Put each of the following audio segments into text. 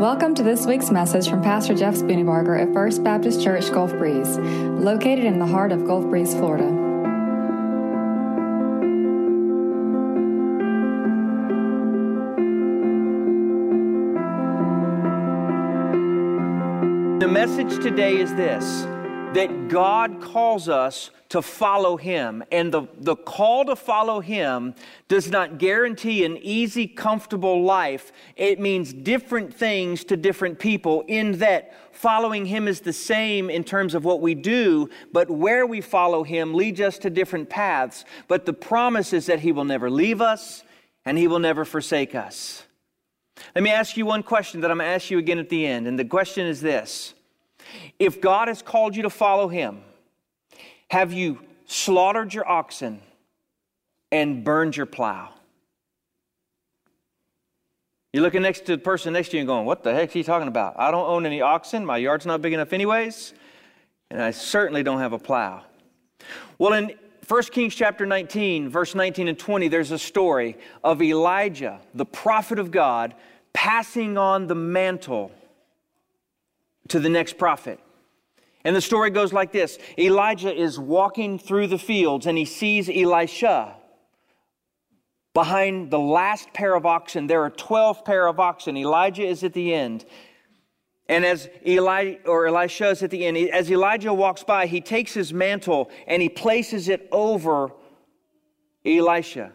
Welcome to this week's message from Pastor Jeff Spooneybarger at First Baptist Church Gulf Breeze, located in the heart of Gulf Breeze, Florida. The message today is this that God calls us to follow Him. And the, the call to follow Him does not guarantee an easy, comfortable life. It means different things to different people, in that following Him is the same in terms of what we do, but where we follow Him leads us to different paths. But the promise is that He will never leave us and He will never forsake us. Let me ask you one question that I'm going to ask you again at the end. And the question is this If God has called you to follow Him, have you slaughtered your oxen and burned your plow? You're looking next to the person next to you and going, What the heck is he talking about? I don't own any oxen. My yard's not big enough, anyways. And I certainly don't have a plow. Well, in 1 Kings chapter 19, verse 19 and 20, there's a story of Elijah, the prophet of God, passing on the mantle to the next prophet. And the story goes like this Elijah is walking through the fields and he sees Elisha behind the last pair of oxen. There are 12 pair of oxen. Elijah is at the end. And as Eli or Elisha is at the end, as Elijah walks by, he takes his mantle and he places it over Elisha.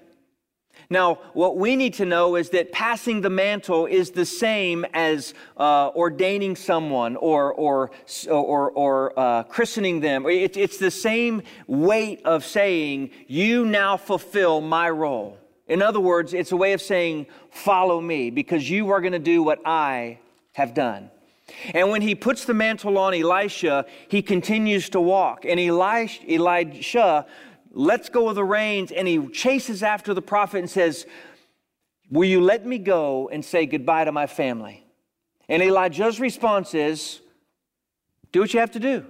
Now, what we need to know is that passing the mantle is the same as uh, ordaining someone or, or, or, or uh, christening them. It, it's the same weight of saying, You now fulfill my role. In other words, it's a way of saying, Follow me, because you are going to do what I have done. And when he puts the mantle on Elisha, he continues to walk. And Elisha, Elisha lets go of the reins and he chases after the prophet and says, Will you let me go and say goodbye to my family? And Elijah's response is, Do what you have to do.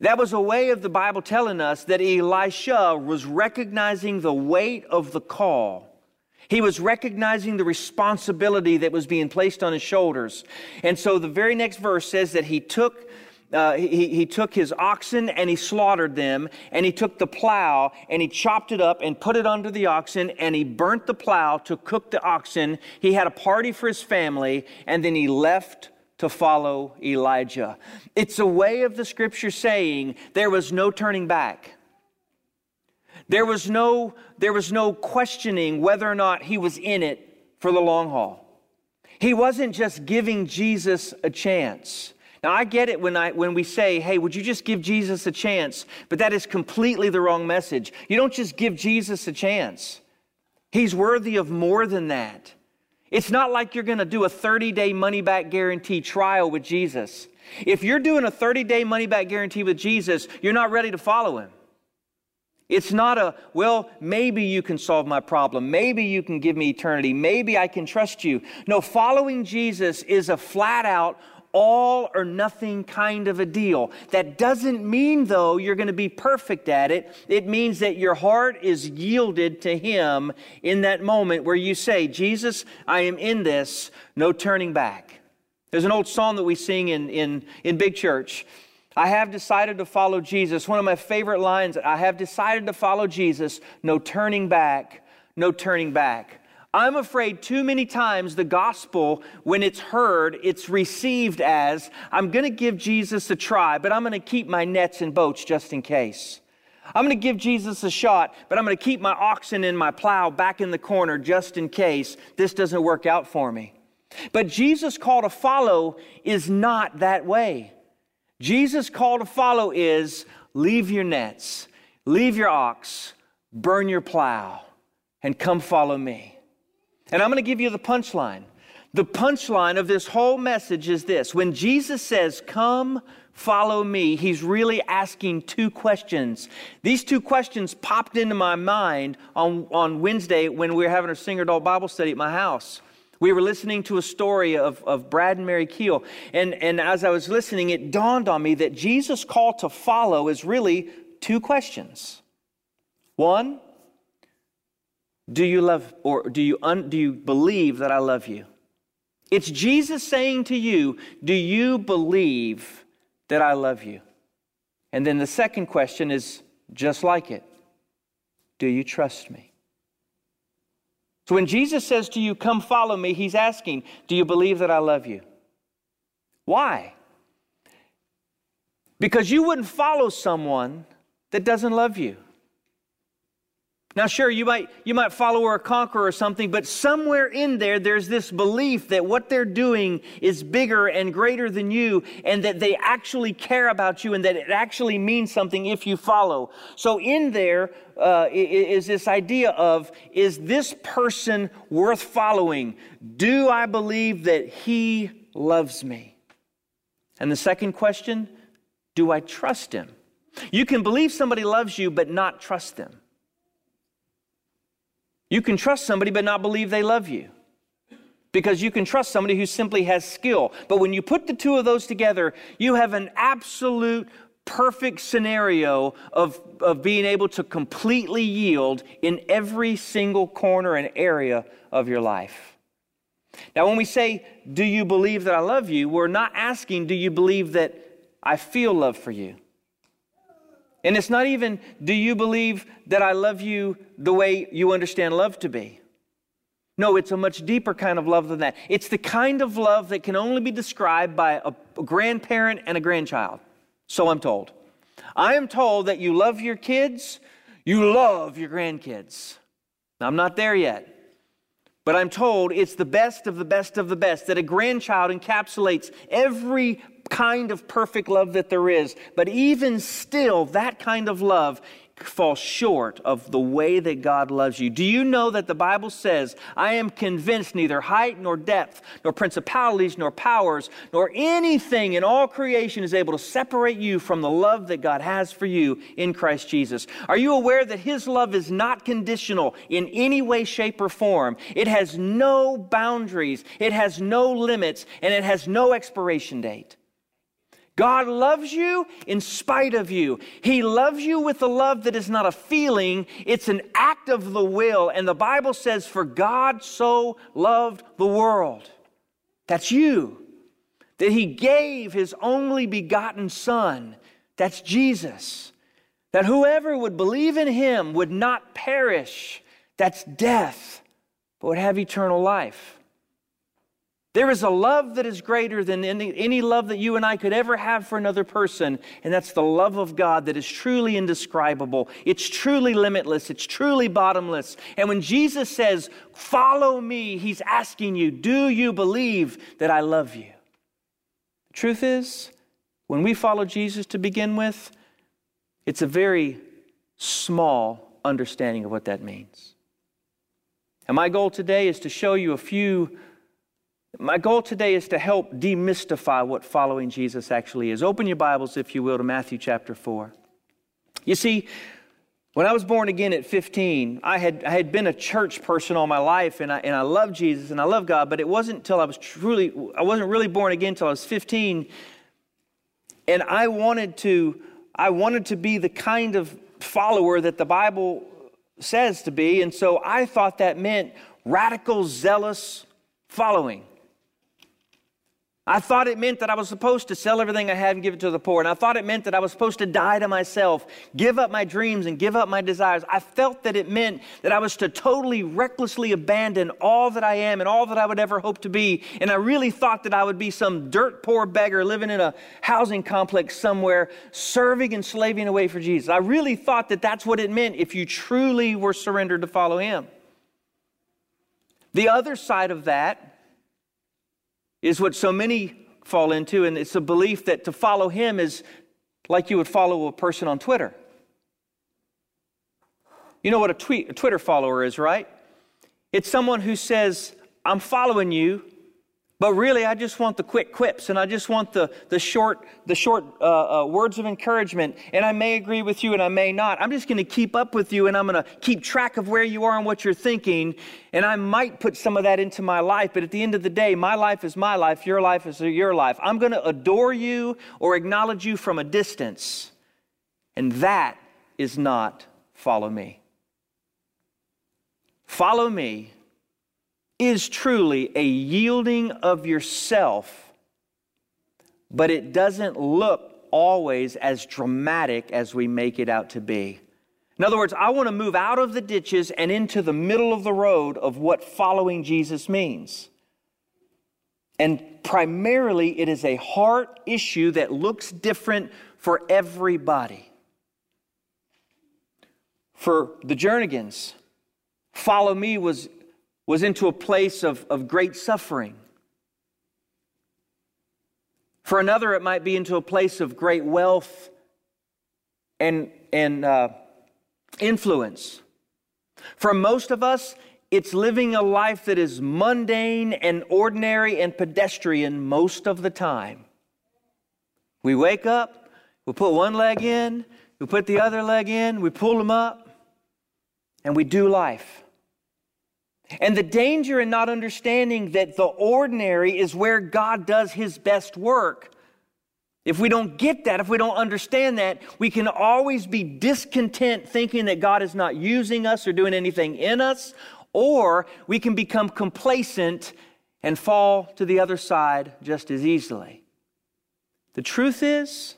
That was a way of the Bible telling us that Elisha was recognizing the weight of the call. He was recognizing the responsibility that was being placed on his shoulders. And so the very next verse says that he took uh, he, he took his oxen and he slaughtered them, and he took the plow and he chopped it up and put it under the oxen, and he burnt the plow to cook the oxen. He had a party for his family, and then he left to follow Elijah. It's a way of the scripture saying there was no turning back. There was no, there was no questioning whether or not he was in it for the long haul. He wasn't just giving Jesus a chance. Now, I get it when, I, when we say, hey, would you just give Jesus a chance? But that is completely the wrong message. You don't just give Jesus a chance, He's worthy of more than that. It's not like you're going to do a 30 day money back guarantee trial with Jesus. If you're doing a 30 day money back guarantee with Jesus, you're not ready to follow Him. It's not a, well, maybe you can solve my problem. Maybe you can give me eternity. Maybe I can trust you. No, following Jesus is a flat out, all or nothing kind of a deal. That doesn't mean, though, you're going to be perfect at it. It means that your heart is yielded to Him in that moment where you say, Jesus, I am in this, no turning back. There's an old song that we sing in, in, in big church. I have decided to follow Jesus. One of my favorite lines I have decided to follow Jesus, no turning back, no turning back. I'm afraid too many times the gospel, when it's heard, it's received as I'm going to give Jesus a try, but I'm going to keep my nets and boats just in case. I'm going to give Jesus a shot, but I'm going to keep my oxen and my plow back in the corner just in case this doesn't work out for me. But Jesus' call to follow is not that way. Jesus' call to follow is leave your nets, leave your ox, burn your plow, and come follow me. And I'm going to give you the punchline. The punchline of this whole message is this when Jesus says, Come, follow me, he's really asking two questions. These two questions popped into my mind on, on Wednesday when we were having our Singer Adult Bible study at my house. We were listening to a story of, of Brad and Mary Keel. And, and as I was listening, it dawned on me that Jesus' call to follow is really two questions. One, do you love or do you, un, do you believe that I love you? It's Jesus saying to you, Do you believe that I love you? And then the second question is just like it Do you trust me? So when Jesus says to you, Come follow me, he's asking, Do you believe that I love you? Why? Because you wouldn't follow someone that doesn't love you. Now, sure, you might, you might follow or conquer or something, but somewhere in there, there's this belief that what they're doing is bigger and greater than you, and that they actually care about you, and that it actually means something if you follow. So, in there uh, is this idea of is this person worth following? Do I believe that he loves me? And the second question do I trust him? You can believe somebody loves you, but not trust them. You can trust somebody but not believe they love you. Because you can trust somebody who simply has skill. But when you put the two of those together, you have an absolute perfect scenario of, of being able to completely yield in every single corner and area of your life. Now, when we say, Do you believe that I love you? we're not asking, Do you believe that I feel love for you? And it's not even, do you believe that I love you the way you understand love to be? No, it's a much deeper kind of love than that. It's the kind of love that can only be described by a grandparent and a grandchild. So I'm told. I am told that you love your kids, you love your grandkids. Now, I'm not there yet. But I'm told it's the best of the best of the best, that a grandchild encapsulates every kind of perfect love that there is. But even still, that kind of love fall short of the way that God loves you. Do you know that the Bible says, I am convinced neither height nor depth, nor principalities nor powers, nor anything in all creation is able to separate you from the love that God has for you in Christ Jesus? Are you aware that His love is not conditional in any way, shape, or form? It has no boundaries, it has no limits, and it has no expiration date. God loves you in spite of you. He loves you with a love that is not a feeling, it's an act of the will. And the Bible says, For God so loved the world. That's you. That He gave His only begotten Son. That's Jesus. That whoever would believe in Him would not perish. That's death, but would have eternal life. There is a love that is greater than any, any, love that you and I could ever have for another person, and that's the love of God that is truly indescribable. It's truly limitless. It's truly bottomless. And when Jesus says, Follow me, he's asking you, Do you believe that I love you? The truth is, when we follow Jesus to begin with, it's a very small understanding of what that means. And my goal today is to show you a few my goal today is to help demystify what following Jesus actually is. Open your Bibles, if you will, to Matthew chapter 4. You see, when I was born again at 15, I had, I had been a church person all my life, and I, and I loved Jesus and I loved God, but it wasn't until I was truly, I wasn't really born again until I was 15. And I wanted to, I wanted to be the kind of follower that the Bible says to be. And so I thought that meant radical, zealous following. I thought it meant that I was supposed to sell everything I had and give it to the poor. And I thought it meant that I was supposed to die to myself, give up my dreams and give up my desires. I felt that it meant that I was to totally recklessly abandon all that I am and all that I would ever hope to be. And I really thought that I would be some dirt poor beggar living in a housing complex somewhere, serving and slaving away for Jesus. I really thought that that's what it meant if you truly were surrendered to follow Him. The other side of that is what so many fall into, and it's a belief that to follow him is like you would follow a person on Twitter. You know what a, tweet, a Twitter follower is, right? It's someone who says, I'm following you but really, I just want the quick quips and I just want the, the short, the short uh, uh, words of encouragement. And I may agree with you and I may not. I'm just going to keep up with you and I'm going to keep track of where you are and what you're thinking. And I might put some of that into my life. But at the end of the day, my life is my life, your life is your life. I'm going to adore you or acknowledge you from a distance. And that is not follow me. Follow me is truly a yielding of yourself, but it doesn't look always as dramatic as we make it out to be. In other words, I want to move out of the ditches and into the middle of the road of what following Jesus means. And primarily, it is a heart issue that looks different for everybody. For the Jernigans, follow me was, was into a place of, of great suffering. For another, it might be into a place of great wealth and, and uh, influence. For most of us, it's living a life that is mundane and ordinary and pedestrian most of the time. We wake up, we put one leg in, we put the other leg in, we pull them up, and we do life. And the danger in not understanding that the ordinary is where God does his best work. If we don't get that, if we don't understand that, we can always be discontent thinking that God is not using us or doing anything in us, or we can become complacent and fall to the other side just as easily. The truth is,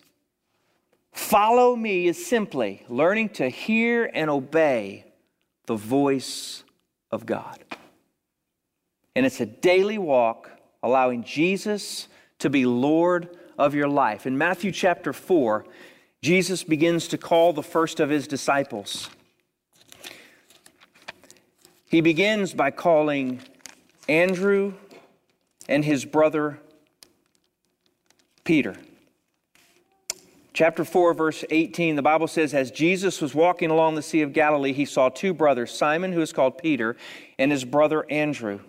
follow me is simply learning to hear and obey the voice of God. And it's a daily walk allowing Jesus to be Lord of your life. In Matthew chapter 4, Jesus begins to call the first of his disciples. He begins by calling Andrew and his brother Peter. Chapter 4, verse 18, the Bible says, As Jesus was walking along the Sea of Galilee, he saw two brothers, Simon, who is called Peter, and his brother Andrew.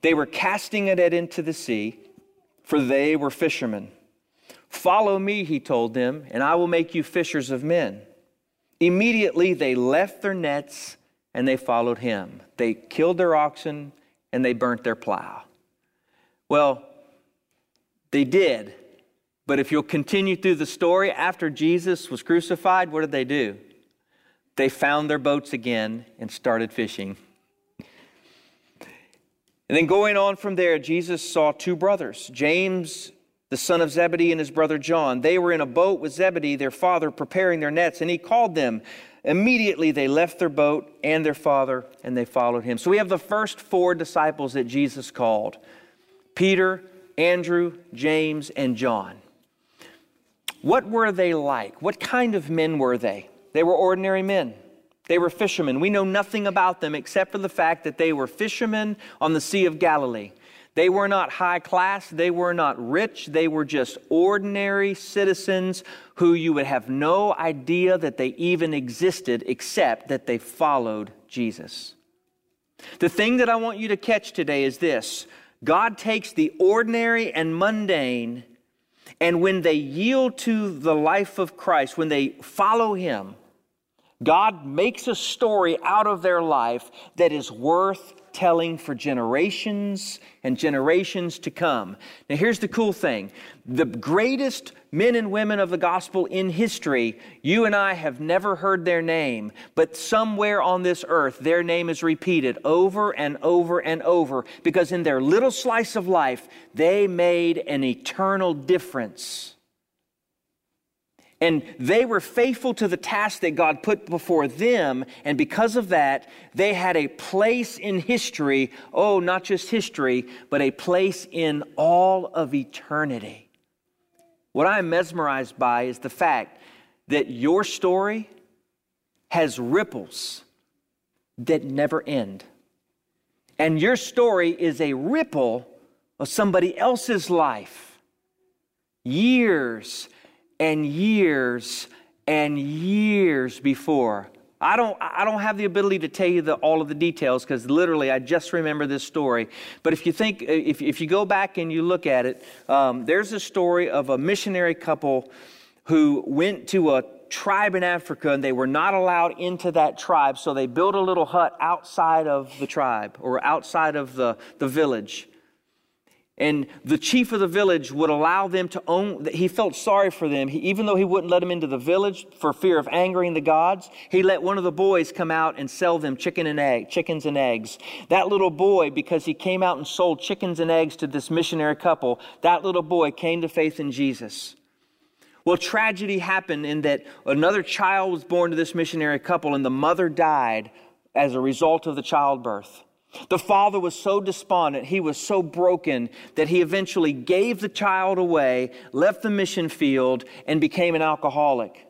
They were casting a net into the sea, for they were fishermen. Follow me, he told them, and I will make you fishers of men. Immediately they left their nets and they followed him. They killed their oxen and they burnt their plow. Well, they did. But if you'll continue through the story, after Jesus was crucified, what did they do? They found their boats again and started fishing. And then going on from there, Jesus saw two brothers, James, the son of Zebedee, and his brother John. They were in a boat with Zebedee, their father, preparing their nets, and he called them. Immediately they left their boat and their father and they followed him. So we have the first four disciples that Jesus called Peter, Andrew, James, and John. What were they like? What kind of men were they? They were ordinary men. They were fishermen. We know nothing about them except for the fact that they were fishermen on the Sea of Galilee. They were not high class, they were not rich, they were just ordinary citizens who you would have no idea that they even existed except that they followed Jesus. The thing that I want you to catch today is this God takes the ordinary and mundane, and when they yield to the life of Christ, when they follow Him, God makes a story out of their life that is worth telling for generations and generations to come. Now, here's the cool thing the greatest men and women of the gospel in history, you and I have never heard their name, but somewhere on this earth, their name is repeated over and over and over because in their little slice of life, they made an eternal difference and they were faithful to the task that God put before them. And because of that, they had a place in history. Oh, not just history, but a place in all of eternity. What I'm mesmerized by is the fact that your story has ripples that never end. And your story is a ripple of somebody else's life. Years and years and years before. I don't, I don't have the ability to tell you the, all of the details because literally I just remember this story. But if you think, if, if you go back and you look at it, um, there's a story of a missionary couple who went to a tribe in Africa and they were not allowed into that tribe. So they built a little hut outside of the tribe or outside of the, the village. And the chief of the village would allow them to own he felt sorry for them. He, even though he wouldn't let them into the village for fear of angering the gods he let one of the boys come out and sell them chicken and egg chickens and eggs. That little boy because he came out and sold chickens and eggs to this missionary couple that little boy came to faith in jesus. Well tragedy happened in that another child was born to this missionary couple and the mother died as a result of the childbirth the father was so despondent, he was so broken that he eventually gave the child away, left the mission field, and became an alcoholic.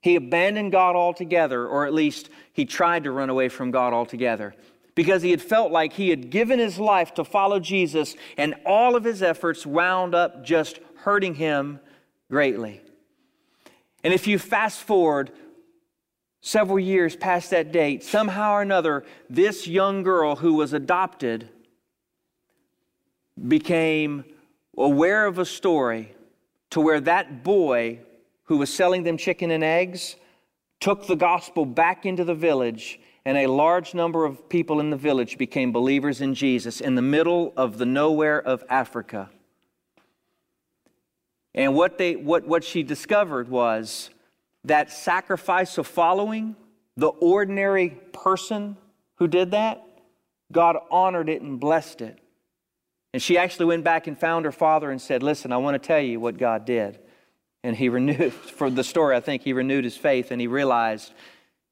He abandoned God altogether, or at least he tried to run away from God altogether, because he had felt like he had given his life to follow Jesus, and all of his efforts wound up just hurting him greatly. And if you fast forward several years past that date, somehow or another, this young girl who was adopted became aware of a story to where that boy who was selling them chicken and eggs took the gospel back into the village and a large number of people in the village became believers in Jesus in the middle of the nowhere of Africa. And what, they, what, what she discovered was that sacrifice of following, the ordinary person who did that, God honored it and blessed it. And she actually went back and found her father and said, Listen, I want to tell you what God did. And he renewed, for the story, I think he renewed his faith and he realized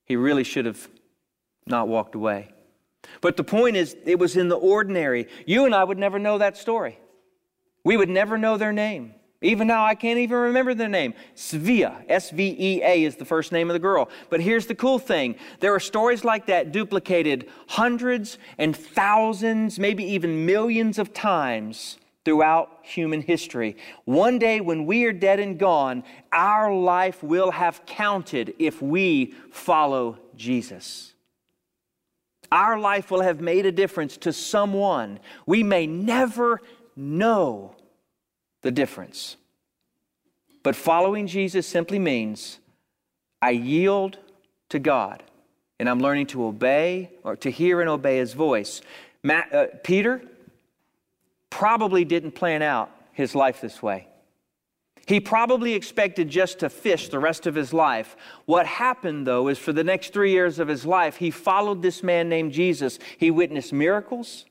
he really should have not walked away. But the point is, it was in the ordinary. You and I would never know that story. We would never know their name. Even now, I can't even remember the name. Svea, S V E A, is the first name of the girl. But here's the cool thing there are stories like that duplicated hundreds and thousands, maybe even millions of times throughout human history. One day, when we are dead and gone, our life will have counted if we follow Jesus. Our life will have made a difference to someone. We may never know the difference. But following Jesus simply means I yield to God and I'm learning to obey or to hear and obey his voice. Matt, uh, Peter probably didn't plan out his life this way. He probably expected just to fish the rest of his life. What happened, though, is for the next three years of his life, he followed this man named Jesus. He witnessed miracles,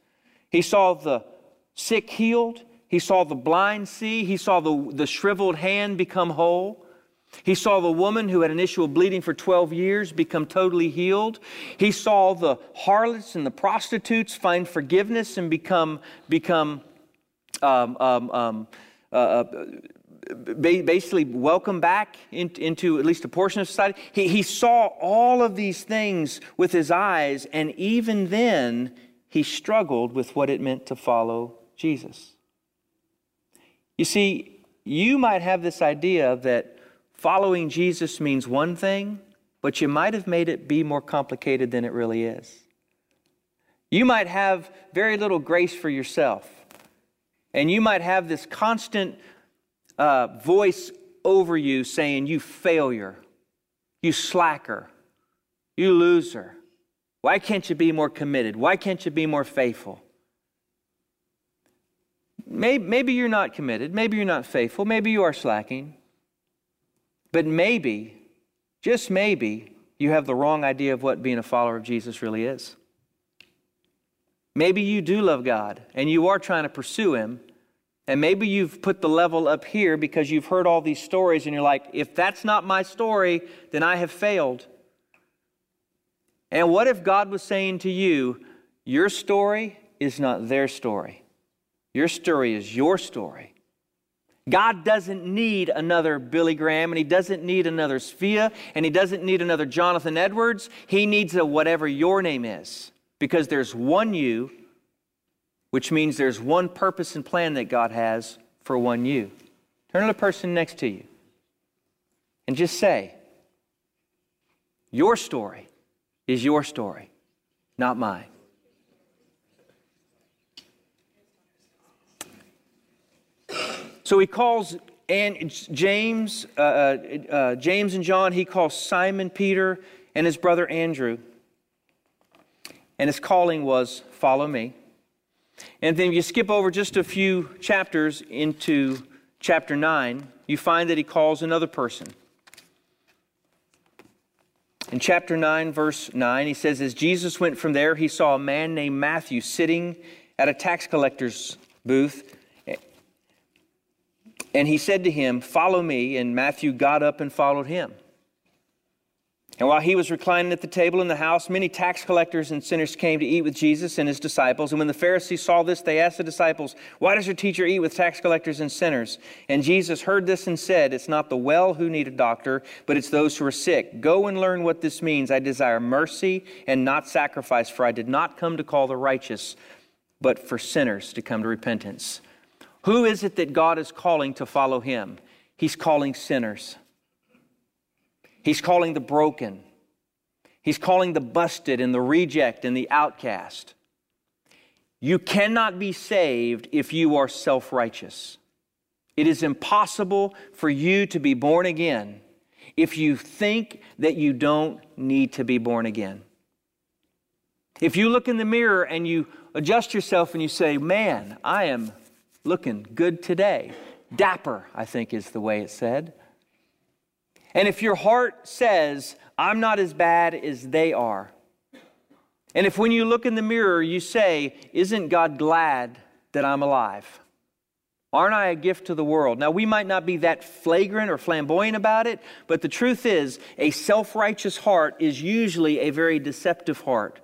he saw the sick healed, he saw the blind see. He saw the, the shriveled hand become whole. He saw the woman who had an issue of bleeding for 12 years become totally healed. He saw the harlots and the prostitutes find forgiveness and become, become um, um, um, uh, uh basically welcome back in, into at least a portion of society. He, he saw all of these things with his eyes, and even then, he struggled with what it meant to follow Jesus. You see, you might have this idea that following Jesus means one thing, but you might have made it be more complicated than it really is. You might have very little grace for yourself, and you might have this constant uh, voice over you saying, You failure, you slacker, you loser. Why can't you be more committed? Why can't you be more faithful? Maybe, maybe you're not committed. Maybe you're not faithful. Maybe you are slacking. But maybe, just maybe, you have the wrong idea of what being a follower of Jesus really is. Maybe you do love God and you are trying to pursue Him. And maybe you've put the level up here because you've heard all these stories and you're like, if that's not my story, then I have failed. And what if God was saying to you, your story is not their story? Your story is your story. God doesn't need another Billy Graham, and He doesn't need another Svea, and He doesn't need another Jonathan Edwards. He needs a whatever your name is, because there's one you, which means there's one purpose and plan that God has for one you. Turn to the person next to you and just say, Your story is your story, not mine. So he calls and James, uh, uh, uh, James and John, he calls Simon Peter and his brother Andrew. And his calling was, Follow me. And then you skip over just a few chapters into chapter 9, you find that he calls another person. In chapter 9, verse 9, he says, As Jesus went from there, he saw a man named Matthew sitting at a tax collector's booth. And he said to him, Follow me. And Matthew got up and followed him. And while he was reclining at the table in the house, many tax collectors and sinners came to eat with Jesus and his disciples. And when the Pharisees saw this, they asked the disciples, Why does your teacher eat with tax collectors and sinners? And Jesus heard this and said, It's not the well who need a doctor, but it's those who are sick. Go and learn what this means. I desire mercy and not sacrifice, for I did not come to call the righteous, but for sinners to come to repentance. Who is it that God is calling to follow him? He's calling sinners. He's calling the broken. He's calling the busted and the reject and the outcast. You cannot be saved if you are self righteous. It is impossible for you to be born again if you think that you don't need to be born again. If you look in the mirror and you adjust yourself and you say, Man, I am looking good today. Dapper, I think is the way it's said. And if your heart says, I'm not as bad as they are, and if when you look in the mirror you say, Isn't God glad that I'm alive? Aren't I a gift to the world? Now, we might not be that flagrant or flamboyant about it, but the truth is, a self righteous heart is usually a very deceptive heart.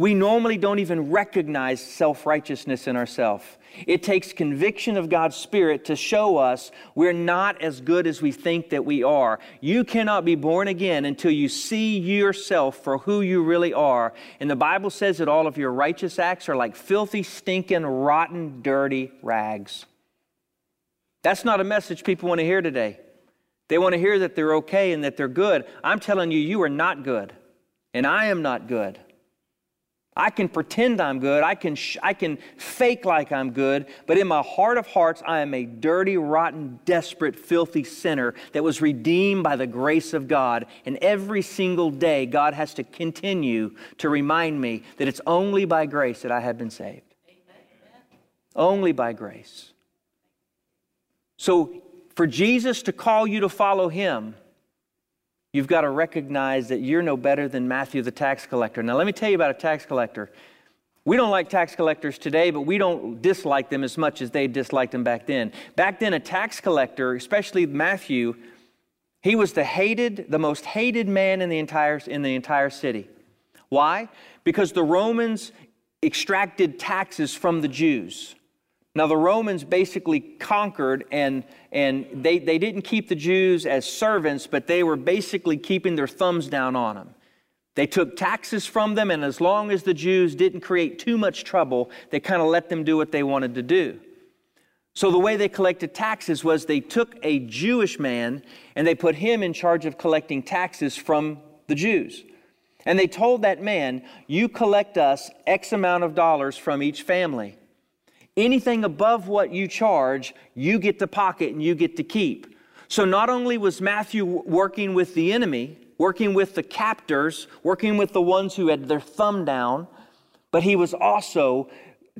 We normally don't even recognize self righteousness in ourselves. It takes conviction of God's Spirit to show us we're not as good as we think that we are. You cannot be born again until you see yourself for who you really are. And the Bible says that all of your righteous acts are like filthy, stinking, rotten, dirty rags. That's not a message people want to hear today. They want to hear that they're okay and that they're good. I'm telling you, you are not good. And I am not good. I can pretend I'm good. I can, sh- I can fake like I'm good. But in my heart of hearts, I am a dirty, rotten, desperate, filthy sinner that was redeemed by the grace of God. And every single day, God has to continue to remind me that it's only by grace that I have been saved. Amen. Only by grace. So, for Jesus to call you to follow him, You've got to recognize that you're no better than Matthew the tax collector. Now, let me tell you about a tax collector. We don't like tax collectors today, but we don't dislike them as much as they disliked them back then. Back then, a tax collector, especially Matthew, he was the hated, the most hated man in the entire, in the entire city. Why? Because the Romans extracted taxes from the Jews. Now, the Romans basically conquered, and, and they, they didn't keep the Jews as servants, but they were basically keeping their thumbs down on them. They took taxes from them, and as long as the Jews didn't create too much trouble, they kind of let them do what they wanted to do. So, the way they collected taxes was they took a Jewish man and they put him in charge of collecting taxes from the Jews. And they told that man, You collect us X amount of dollars from each family. Anything above what you charge, you get to pocket and you get to keep. So not only was Matthew working with the enemy, working with the captors, working with the ones who had their thumb down, but he was also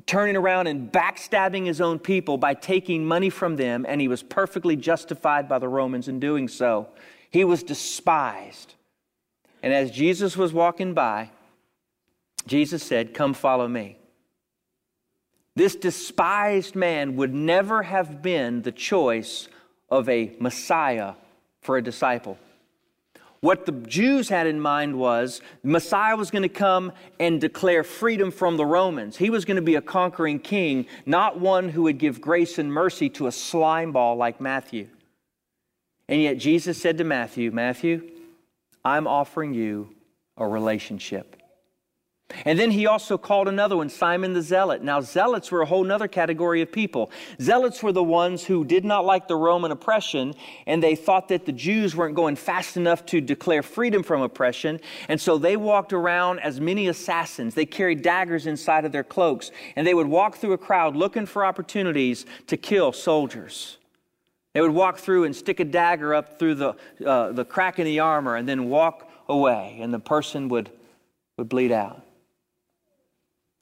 turning around and backstabbing his own people by taking money from them, and he was perfectly justified by the Romans in doing so. He was despised. And as Jesus was walking by, Jesus said, Come follow me. This despised man would never have been the choice of a Messiah for a disciple. What the Jews had in mind was Messiah was going to come and declare freedom from the Romans. He was going to be a conquering king, not one who would give grace and mercy to a slime ball like Matthew. And yet Jesus said to Matthew, Matthew, I'm offering you a relationship. And then he also called another one, Simon the Zealot. Now, zealots were a whole other category of people. Zealots were the ones who did not like the Roman oppression, and they thought that the Jews weren't going fast enough to declare freedom from oppression. And so they walked around as many assassins. They carried daggers inside of their cloaks, and they would walk through a crowd looking for opportunities to kill soldiers. They would walk through and stick a dagger up through the, uh, the crack in the armor and then walk away, and the person would, would bleed out.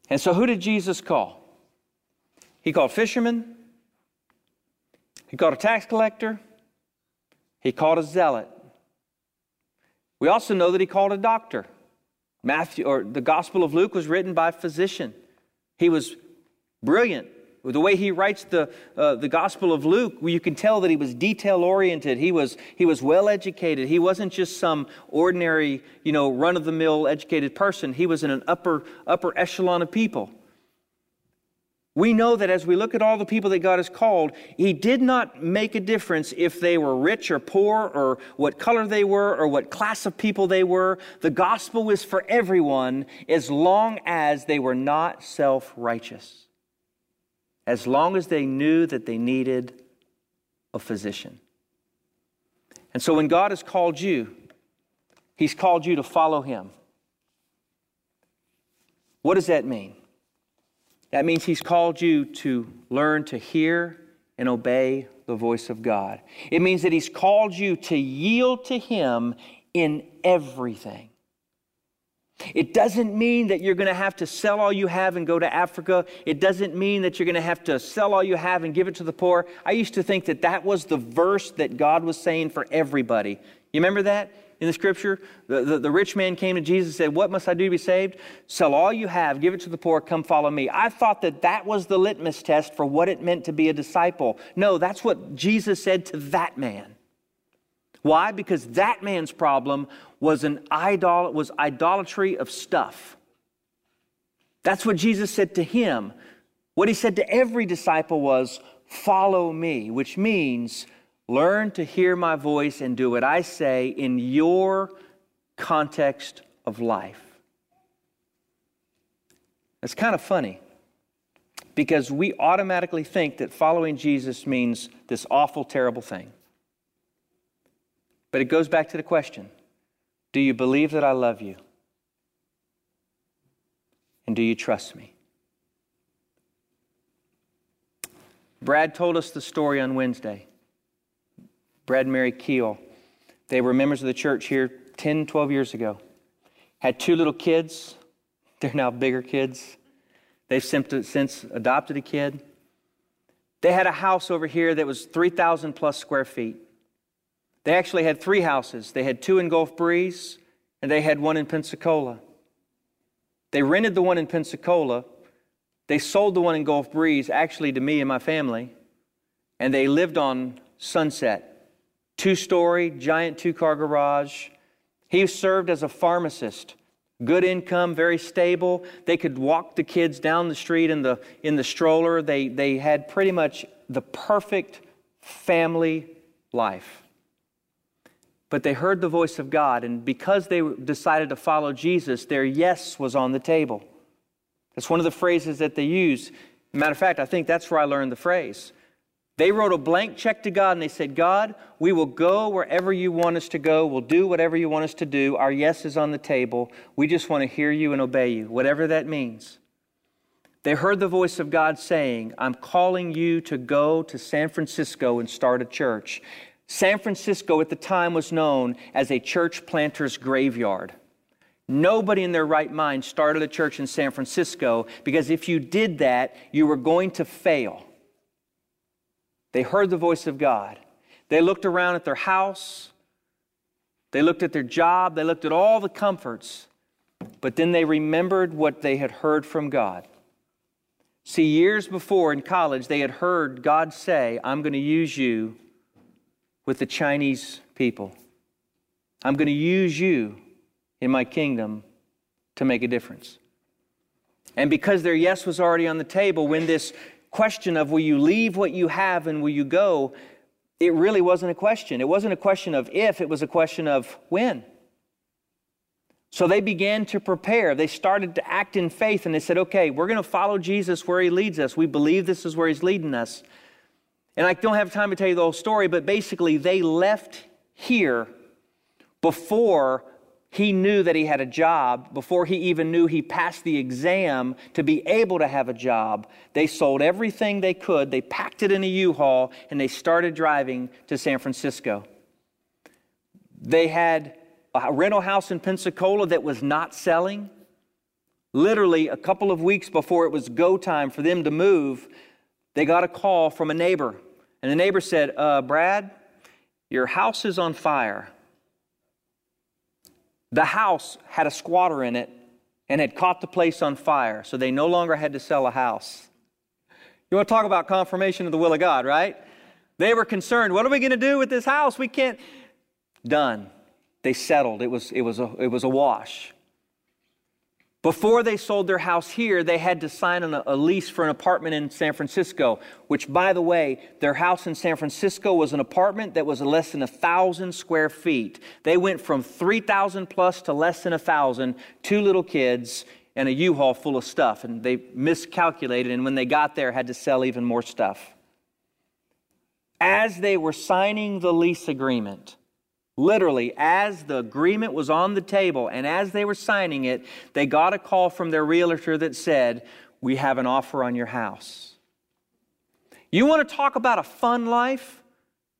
And so, who did Jesus call? He called fishermen. He called a tax collector. He called a zealot. We also know that he called a doctor. Matthew or the Gospel of Luke was written by a physician. He was brilliant. The way he writes the, uh, the Gospel of Luke, you can tell that he was detail oriented. He was, he was well educated. He wasn't just some ordinary, you know, run of the mill educated person. He was in an upper, upper echelon of people. We know that as we look at all the people that God has called, He did not make a difference if they were rich or poor or what color they were or what class of people they were. The gospel was for everyone as long as they were not self righteous, as long as they knew that they needed a physician. And so when God has called you, He's called you to follow Him. What does that mean? That means He's called you to learn to hear and obey the voice of God. It means that He's called you to yield to Him in everything. It doesn't mean that you're going to have to sell all you have and go to Africa. It doesn't mean that you're going to have to sell all you have and give it to the poor. I used to think that that was the verse that God was saying for everybody. You remember that? in the scripture? The, the, the, rich man came to Jesus and said, What must I do to be saved? Sell all you have, give it to the poor, come follow me. I thought that that was the litmus test for what it meant to be a disciple. No, that's what Jesus said to that man. Why? Because that man's problem was an idol was idolatry of stuff. That's what Jesus said to him. What he said to every disciple was, "Follow me," which means Learn to hear my voice and do what I say in your context of life. It's kind of funny because we automatically think that following Jesus means this awful, terrible thing. But it goes back to the question Do you believe that I love you? And do you trust me? Brad told us the story on Wednesday. Brad and Mary Keel. They were members of the church here 10, 12 years ago. Had two little kids. They're now bigger kids. They've since adopted a kid. They had a house over here that was 3,000 plus square feet. They actually had three houses. They had two in Gulf Breeze, and they had one in Pensacola. They rented the one in Pensacola. They sold the one in Gulf Breeze, actually to me and my family, and they lived on Sunset two story, giant two car garage. He served as a pharmacist. Good income, very stable. They could walk the kids down the street in the, in the stroller. They, they had pretty much the perfect family life. But they heard the voice of God, and because they decided to follow Jesus, their yes was on the table. That's one of the phrases that they use. Matter of fact, I think that's where I learned the phrase. They wrote a blank check to God and they said, God, we will go wherever you want us to go. We'll do whatever you want us to do. Our yes is on the table. We just want to hear you and obey you, whatever that means. They heard the voice of God saying, I'm calling you to go to San Francisco and start a church. San Francisco at the time was known as a church planter's graveyard. Nobody in their right mind started a church in San Francisco because if you did that, you were going to fail. They heard the voice of God. They looked around at their house. They looked at their job. They looked at all the comforts. But then they remembered what they had heard from God. See, years before in college, they had heard God say, I'm going to use you with the Chinese people. I'm going to use you in my kingdom to make a difference. And because their yes was already on the table, when this question of will you leave what you have and will you go, it really wasn't a question. It wasn't a question of if, it was a question of when. So they began to prepare. They started to act in faith and they said, okay, we're going to follow Jesus where he leads us. We believe this is where he's leading us. And I don't have time to tell you the whole story, but basically they left here before he knew that he had a job before he even knew he passed the exam to be able to have a job. They sold everything they could, they packed it in a U Haul, and they started driving to San Francisco. They had a rental house in Pensacola that was not selling. Literally, a couple of weeks before it was go time for them to move, they got a call from a neighbor. And the neighbor said, uh, Brad, your house is on fire. The house had a squatter in it and had caught the place on fire, so they no longer had to sell a house. You want to talk about confirmation of the will of God, right? They were concerned, what are we going to do with this house? We can't. Done. They settled. It was, it was, a, it was a wash. Before they sold their house here, they had to sign a, a lease for an apartment in San Francisco, which, by the way, their house in San Francisco was an apartment that was less than a thousand square feet. They went from 3,000 plus to less than a two little kids, and a U-Haul full of stuff. And they miscalculated, and when they got there, had to sell even more stuff. As they were signing the lease agreement, Literally, as the agreement was on the table and as they were signing it, they got a call from their realtor that said, We have an offer on your house. You want to talk about a fun life?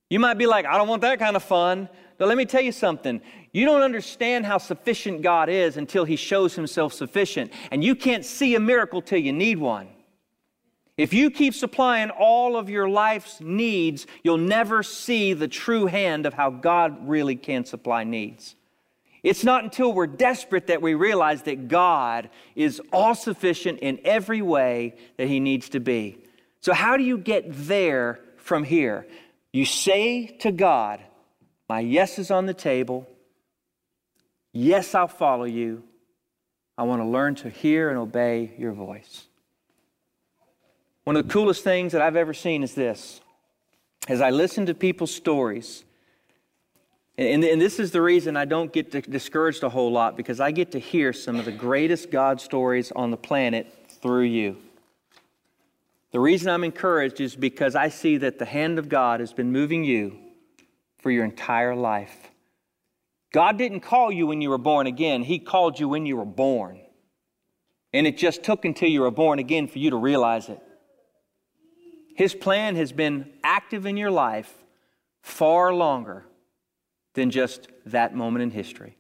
You might be like, I don't want that kind of fun. But let me tell you something. You don't understand how sufficient God is until He shows Himself sufficient. And you can't see a miracle till you need one. If you keep supplying all of your life's needs, you'll never see the true hand of how God really can supply needs. It's not until we're desperate that we realize that God is all sufficient in every way that He needs to be. So, how do you get there from here? You say to God, My yes is on the table. Yes, I'll follow you. I want to learn to hear and obey your voice. One of the coolest things that I've ever seen is this. As I listen to people's stories, and, and, this is the reason I don't get discouraged a whole lot because I get to hear some of the greatest God stories on the planet through you. The reason I'm encouraged is because I see that the hand of God has been moving you for your entire life. God didn't call you when you were born again, He called you when you were born. And it just took until you were born again for you to realize it. His plan has been active in your life far longer than just that moment in history.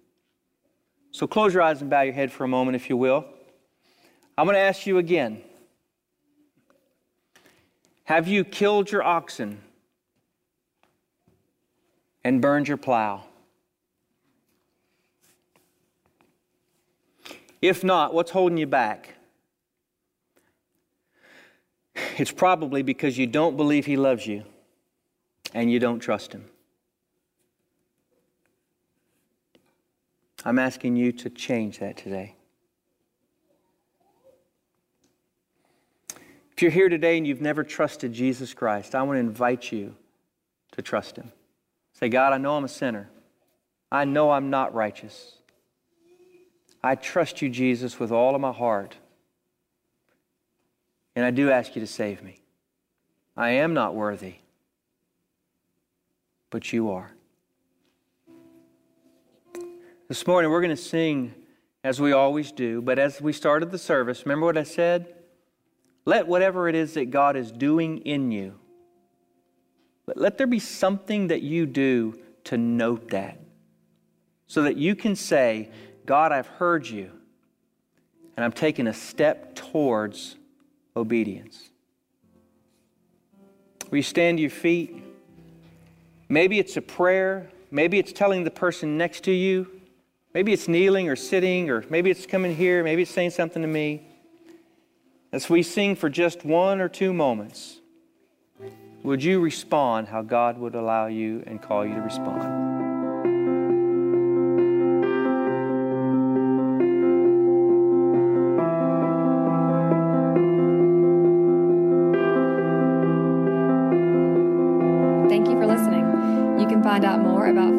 So close your eyes and bow your head for a moment, if you will. I'm going to ask you again Have you killed your oxen and burned your plow? If not, what's holding you back? It's probably because you don't believe He loves you and you don't trust Him. I'm asking you to change that today. If you're here today and you've never trusted Jesus Christ, I want to invite you to trust Him. Say, God, I know I'm a sinner. I know I'm not righteous. I trust you, Jesus, with all of my heart. And I do ask you to save me. I am not worthy, but you are. This morning we're going to sing as we always do, but as we started the service, remember what I said? Let whatever it is that God is doing in you, let there be something that you do to note that. So that you can say, God, I've heard you, and I'm taking a step towards obedience. Will you stand to your feet? Maybe it's a prayer. Maybe it's telling the person next to you. Maybe it's kneeling or sitting, or maybe it's coming here. Maybe it's saying something to me. As we sing for just one or two moments, would you respond how God would allow you and call you to respond? More about